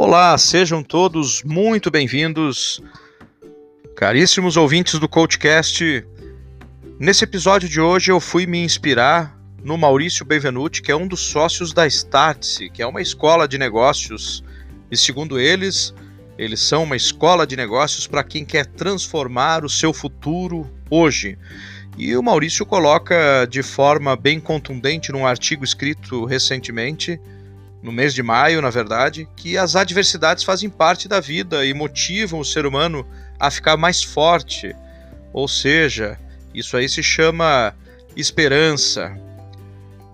Olá, sejam todos muito bem-vindos, caríssimos ouvintes do CoachCast. Nesse episódio de hoje eu fui me inspirar no Maurício Benvenuti, que é um dos sócios da Startse, que é uma escola de negócios. E segundo eles, eles são uma escola de negócios para quem quer transformar o seu futuro hoje. E o Maurício coloca de forma bem contundente num artigo escrito recentemente, no mês de maio, na verdade, que as adversidades fazem parte da vida e motivam o ser humano a ficar mais forte. Ou seja, isso aí se chama esperança.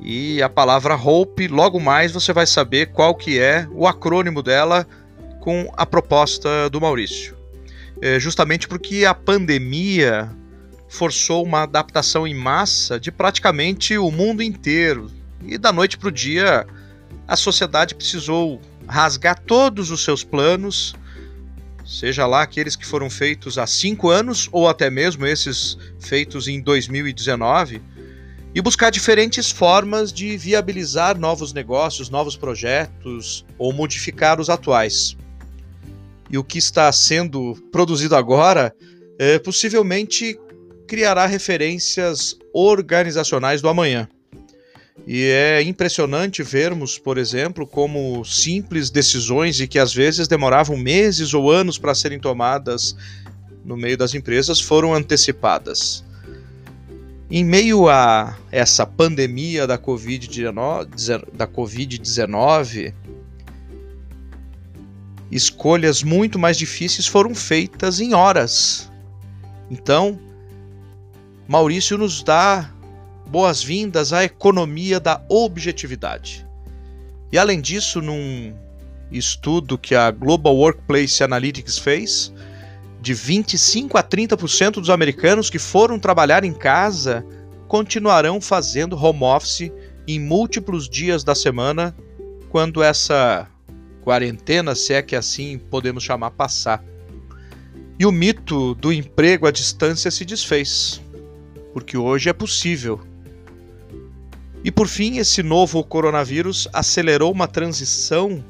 E a palavra hope, logo mais você vai saber qual que é o acrônimo dela com a proposta do Maurício. É justamente porque a pandemia forçou uma adaptação em massa de praticamente o mundo inteiro. E da noite para o dia, a sociedade precisou rasgar todos os seus planos, seja lá aqueles que foram feitos há cinco anos ou até mesmo esses feitos em 2019, e buscar diferentes formas de viabilizar novos negócios, novos projetos ou modificar os atuais. E o que está sendo produzido agora é, possivelmente criará referências organizacionais do amanhã. E é impressionante vermos, por exemplo, como simples decisões e que às vezes demoravam meses ou anos para serem tomadas no meio das empresas foram antecipadas. Em meio a essa pandemia da Covid-19, da COVID-19, escolhas muito mais difíceis foram feitas em horas. Então, Maurício nos dá boas-vindas à economia da objetividade. E além disso, num estudo que a Global Workplace Analytics fez, de 25 a 30% dos americanos que foram trabalhar em casa continuarão fazendo home office em múltiplos dias da semana quando essa quarentena, se é que assim podemos chamar, passar. E o mito do emprego à distância se desfez, porque hoje é possível e por fim, esse novo coronavírus acelerou uma transição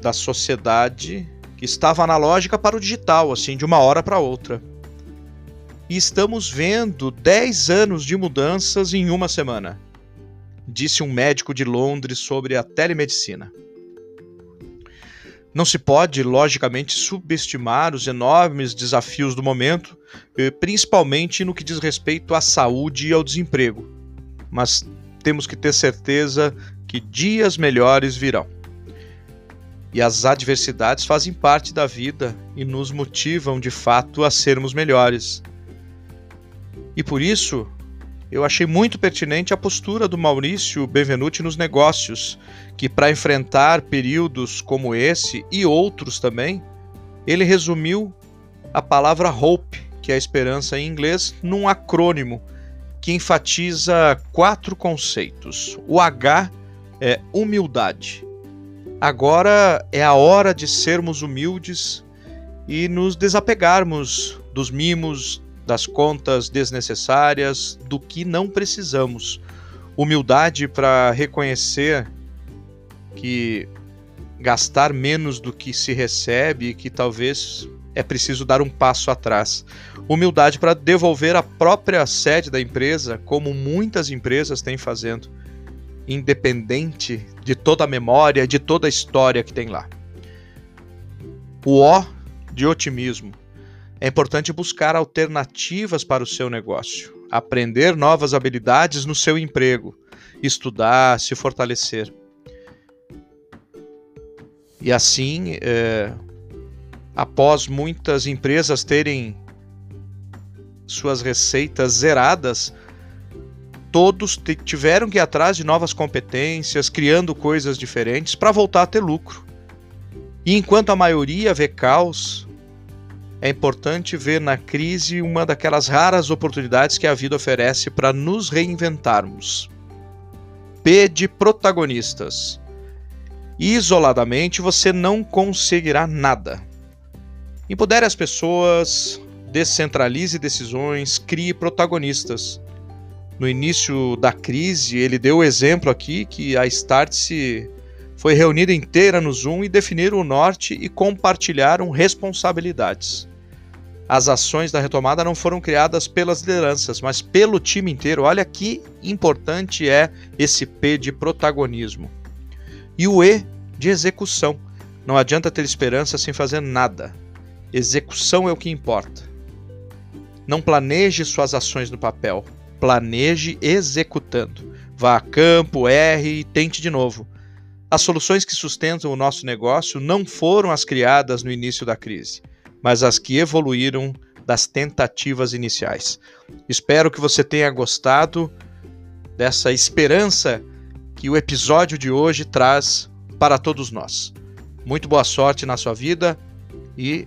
da sociedade que estava analógica para o digital, assim, de uma hora para outra. E estamos vendo 10 anos de mudanças em uma semana, disse um médico de Londres sobre a telemedicina. Não se pode, logicamente, subestimar os enormes desafios do momento, eh, principalmente no que diz respeito à saúde e ao desemprego mas temos que ter certeza que dias melhores virão. E as adversidades fazem parte da vida e nos motivam de fato a sermos melhores. E por isso, eu achei muito pertinente a postura do Maurício Benvenuti nos negócios, que para enfrentar períodos como esse e outros também, ele resumiu a palavra hope, que é a esperança em inglês, num acrônimo que enfatiza quatro conceitos. O H é humildade. Agora é a hora de sermos humildes e nos desapegarmos dos mimos, das contas desnecessárias, do que não precisamos. Humildade para reconhecer que gastar menos do que se recebe e que talvez é preciso dar um passo atrás. Humildade para devolver a própria sede da empresa, como muitas empresas têm fazendo, independente de toda a memória, de toda a história que tem lá. O O de otimismo. É importante buscar alternativas para o seu negócio, aprender novas habilidades no seu emprego, estudar, se fortalecer. E assim, é, após muitas empresas terem suas receitas zeradas, todos tiveram que ir atrás de novas competências, criando coisas diferentes para voltar a ter lucro. E enquanto a maioria vê caos, é importante ver na crise uma daquelas raras oportunidades que a vida oferece para nos reinventarmos. P de protagonistas. Isoladamente você não conseguirá nada. Empodere as pessoas, descentralize decisões, crie protagonistas. No início da crise, ele deu o exemplo aqui que a Startse foi reunida inteira no Zoom e definiram o norte e compartilharam responsabilidades. As ações da retomada não foram criadas pelas lideranças, mas pelo time inteiro. Olha que importante é esse P de protagonismo. E o E de execução. Não adianta ter esperança sem fazer nada. Execução é o que importa. Não planeje suas ações no papel, planeje executando. Vá a campo, erre e tente de novo. As soluções que sustentam o nosso negócio não foram as criadas no início da crise, mas as que evoluíram das tentativas iniciais. Espero que você tenha gostado dessa esperança que o episódio de hoje traz para todos nós. Muito boa sorte na sua vida e